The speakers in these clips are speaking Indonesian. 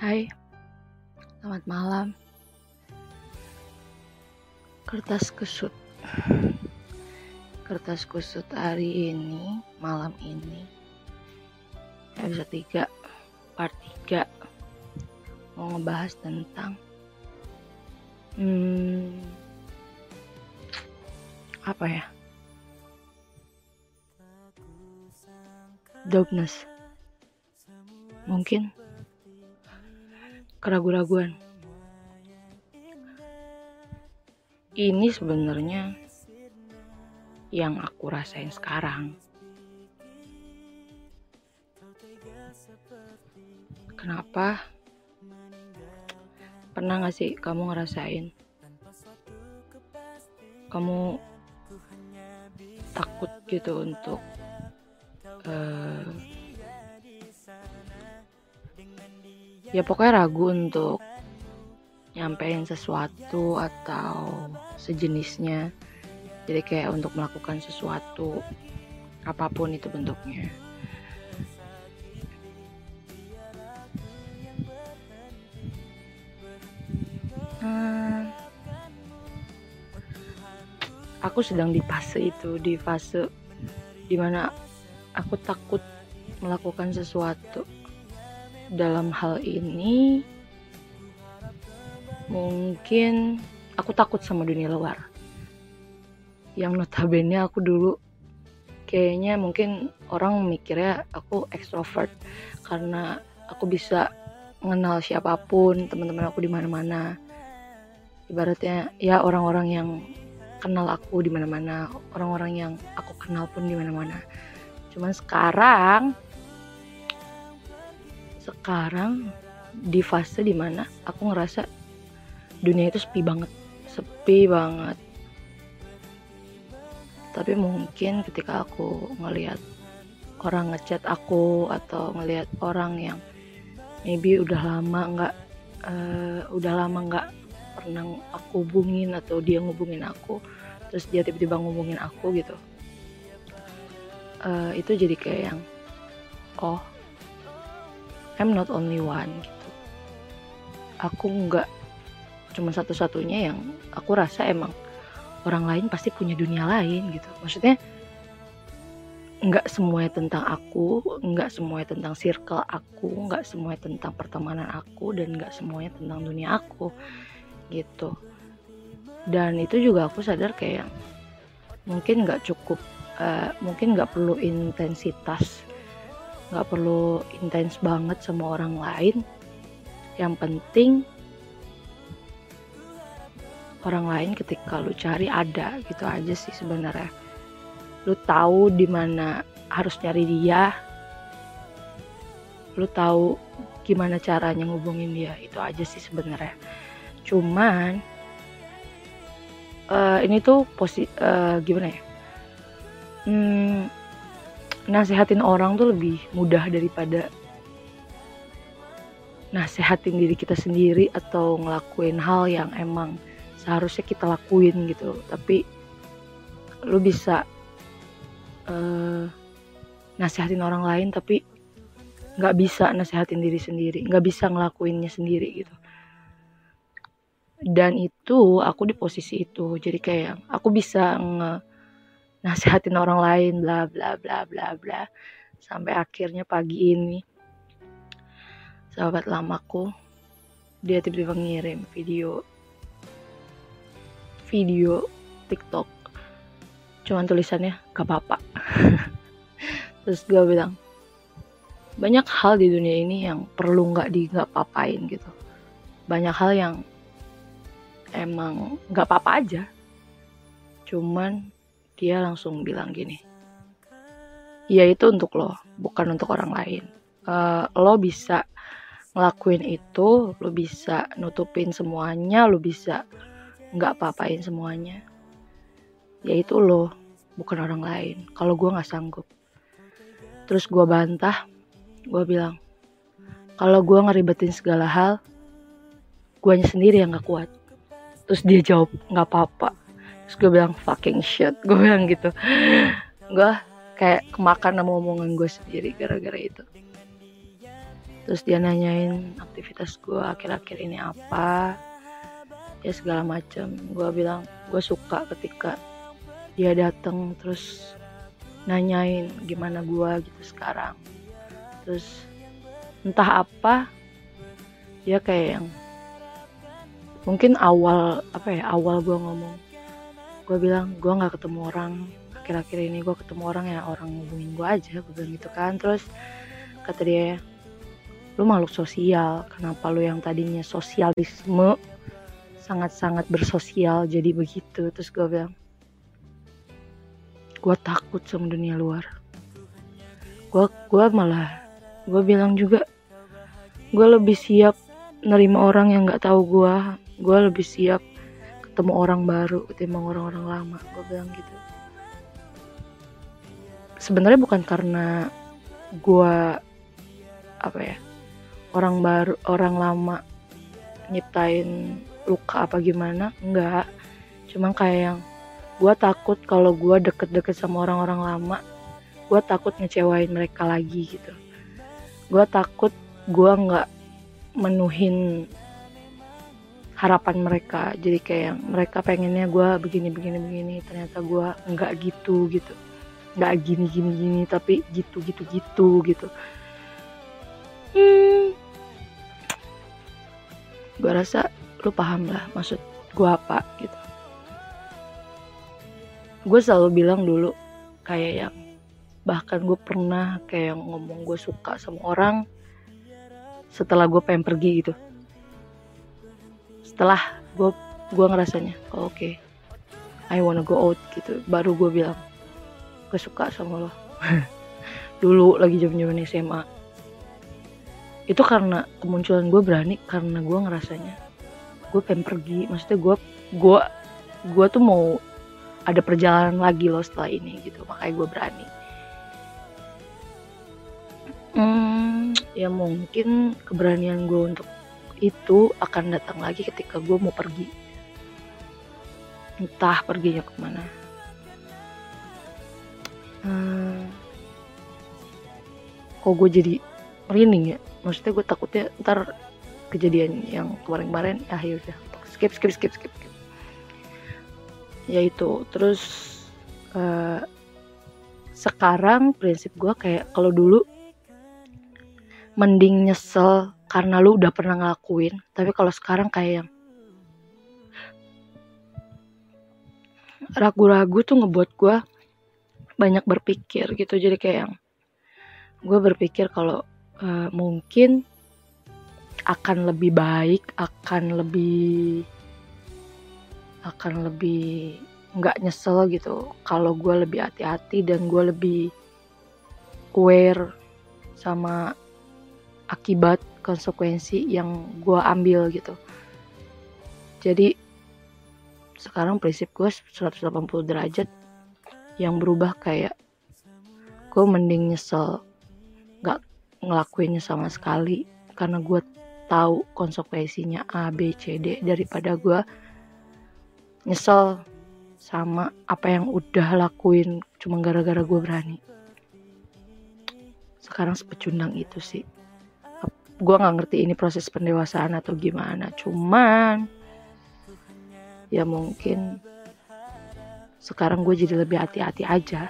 Hai, selamat malam. Kertas kusut. Kertas kusut hari ini, malam ini. Episode 3, part 3. Mau ngebahas tentang hmm, apa ya? Dopeness. Mungkin keraguan-raguan. Ini sebenarnya yang aku rasain sekarang. Kenapa? Pernah gak sih kamu ngerasain? Kamu takut gitu untuk uh, ya pokoknya ragu untuk nyampein sesuatu atau sejenisnya. Jadi kayak untuk melakukan sesuatu apa pun itu bentuknya. Hmm, aku sedang di fase itu di fase di mana aku takut melakukan sesuatu dalam hal ini mungkin aku takut sama dunia luar. Yang notabene aku dulu kayaknya mungkin orang mikirnya aku ekstrovert karena aku bisa mengenal siapa pun teman-teman aku di mana-mana. Ibaratnya ya orang-orang yang kenal aku di mana-mana orang-orang yang aku kenal pun di mana-mana. Cuman sekarang sekarang di fase di mana aku ngerasa dunia itu sepi banget. Sepi banget. Tapi mungkin ketika aku ngelihat orang ngechat aku atau ngelihat orang yang maybe udah lama nggak uh, udah lama nggak pernah aku hubungin atau dia ngubungin aku terus dia tiba-tiba ngubungin aku gitu uh, itu jadi kayak yang oh I'm not only one gitu. Aku nggak cuma satu-satunya yang aku rasa emang orang lain pasti punya dunia lain gitu. Maksudnya nggak semuanya tentang aku nggak semuanya tentang circle aku nggak semuanya tentang pertemanan aku dan nggak semuanya tentang dunia aku gitu. Dan itu juga aku sadar kayak mungkin nggak cukup uh, mungkin nggak perlu intensitas nggak perlu intens banget sama orang lain. Yang penting orang lain ketika lu cari ada gitu aja sih sebenarnya. Lu tahu di mana harus nyari dia. Lu tahu gimana caranya ngubungin dia itu aja sih sebenarnya. Cuman uh, ini tuh posi uh, gimana ya? Hmm, nasehatin orang tuh lebih mudah daripada nasehatin diri kita sendiri atau ngelakuin hal yang emang seharusnya kita lakuin gitu. Tapi lu bisa uh, nasehatin orang lain tapi nggak bisa nasehatin diri sendiri nggak bisa ngelakuinnya sendiri gitu. Dan itu aku di posisi itu. Jadi kayak aku bisa nge nasehatin orang lain bla bla bla bla bla. Sampai akhirnya pagi ini sahabat lamaku dia tiba-tiba ngirim video video TikTok. Cuman tulisannya gak apa-apa. Terus gue bilang banyak hal di dunia ini yang perlu nggak di nggak papain gitu. Banyak hal yang emang nggak apa-apa aja. Cuman dia langsung bilang gini ya itu untuk lo bukan untuk orang lain. Uh, lo bisa ngelakuin itu lo bisa nutupin semuanya lo bisa nggak papain semuanya. Ya itu lo bukan orang lain. Kalau gue nggak sanggup. Terus gue bantah gue bilang kalau gue ngeribetin segala hal guanya sendiri yang nggak kuat. Terus dia jawab nggak apa-apa terus gue bilang fucking shit. Gue bilang gitu. Gue kayak kemakan sama omongan gue sendiri gara-gara itu. Terus dia nanyain aktivitas gue akhir-akhir ini apa ya segala macam gue bilang gue suka ketika dia datang terus nanyain gimana gue gitu sekarang. Terus entah apa dia kayak yang mungkin awal apa ya awal gue ngomong gue bilang gue nggak ketemu orang. Akhir-akhir ini gue ketemu orang ya orang ngubungin gue aja gue bilang gitu kan. Terus kata dia lu makhluk sosial. Kenapa lu yang tadinya sosialisme sangat-sangat bersosial jadi begitu? Terus gue bilang gue takut sama dunia luar. Gue gue malah gue bilang juga gue lebih siap nerima orang yang nggak tahu gue gue lebih siap ketemu orang baru ketimbang orang-orang lama. Gue bilang gitu. Sebenarnya bukan karena gue apa ya orang baru orang lama nyiptain luka apa gimana enggak. Cuma kayak yang gue takut kalau gue deket-deket sama orang-orang lama gue takut ngecewain mereka lagi gitu. Gue takut gue nggak menuhin harapan mereka. Jadi kayak mereka pengennya gue begini begini begini. Ternyata gue nggak gitu gitu. Nggak gini gini gini tapi gitu gitu gitu gitu. Hmm, gue rasa lu paham lah maksud gue apa gitu. Gue selalu bilang dulu kayak yang bahkan gue pernah kayak ngomong gue suka sama orang setelah gue pengen pergi gitu setelah gue gue ngerasanya oh, oke. Okay, I wanna go out gitu. Baru gue bilang gue suka sama lo. Dulu lagi jam zaman SMA itu karena kemunculan gue berani karena gue ngerasanya. Gue pengen pergi maksudnya gue gue gue tuh mau ada perjalanan lagi loh setelah ini gitu. Makanya gue berani. Hmm, ya mungkin keberanian gue untuk itu akan datang lagi ketika gue mau pergi. Entah perginya ke mana. Hmm, kok gue jadi merinding ya? Maksudnya gue takutnya ntar kejadian yang kemarin-kemarin ah ya udah. Skip skip skip skip, skip. Yaitu terus uh, sekarang prinsip gue kayak kalau dulu mending nyesel karena lu udah pernah ngelakuin. Tapi kalau sekarang kayak ragu-ragu tuh ngebuat gue banyak berpikir gitu. Jadi kayak yang gue berpikir kalau uh, mungkin akan lebih baik akan lebih akan lebih nggak nyesel gitu. Kalau gue lebih hati-hati dan gue lebih aware sama akibat konsekuensi yang gue ambil gitu. Jadi sekarang prinsip gue 180 derajat yang berubah kayak gue mending nyesel nggak ngelakuinnya sama sekali karena gue tahu konsekuensinya A B C D daripada gue nyesel sama apa yang udah lakuin cuma gara-gara gue berani. Sekarang sepecundang itu sih gue nggak ngerti ini proses pendewasaan atau gimana. Cuman ya mungkin sekarang gue jadi lebih hati-hati aja.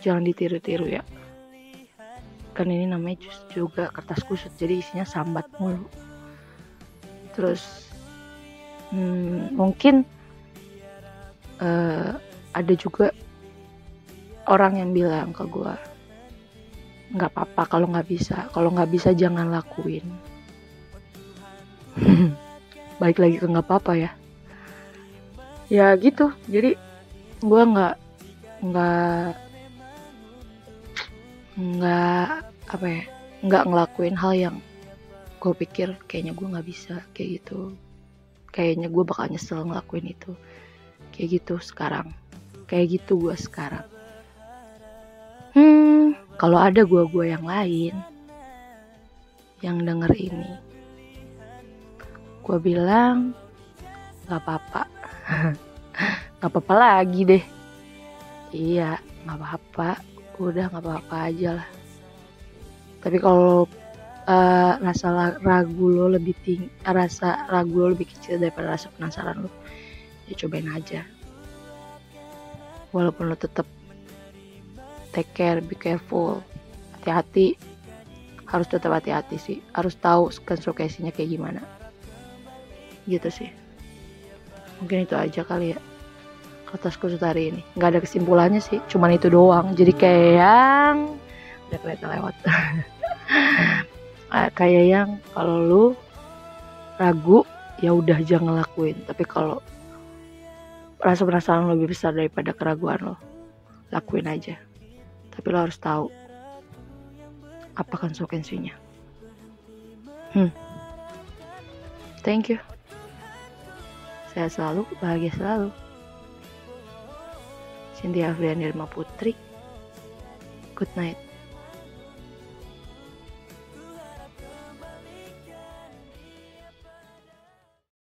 Jangan ditiru-tiru ya. Kan ini namanya juga kertas kusut jadi isinya sambat mulu. Terus hmm, mungkin uh, ada juga orang yang bilang ke gue nggak apa-apa kalau nggak bisa. Kalau nggak bisa jangan lakuin. Baik lagi ke nggak apa-apa ya. Ya gitu. Jadi gue nggak nggak nggak apa ya nggak ngelakuin hal yang gue pikir kayaknya gue nggak bisa kayak gitu. Kayaknya gue bakal nyesel ngelakuin itu. Kayak gitu sekarang. Kayak gitu gue sekarang kalau ada gue yang lain yang denger ini gue bilang nggak apa-apa. Nggak apa-apa lagi deh. Iya nggak apa-apa. Udah nggak apa-apa aja lah. Tapi kalau uh, rasa ragu lo lebih tinggi rasa ragu lo lebih kecil daripada rasa penasaran lo ya cobain aja. Walaupun lo tetap take care be careful. Hati-hati. Harus tetap hati-hati sih. Harus tahu konsekuensinya kayak gimana. Gitu sih. Mungkin itu aja kali ya atas kursus hari ini. Nggak ada kesimpulannya sih cuman itu doang. Jadi kayak yang udah kelihatan lewat. Kayak yang kalau lu ragu ya udah jangan lakuin. Tapi kalau rasa penasaran lebih besar daripada keraguan lo lakuin aja tapi lo harus tahu apa konsekuensinya. Hmm. Thank you. Saya selalu bahagia selalu. Cynthia Afriani Putri. Good night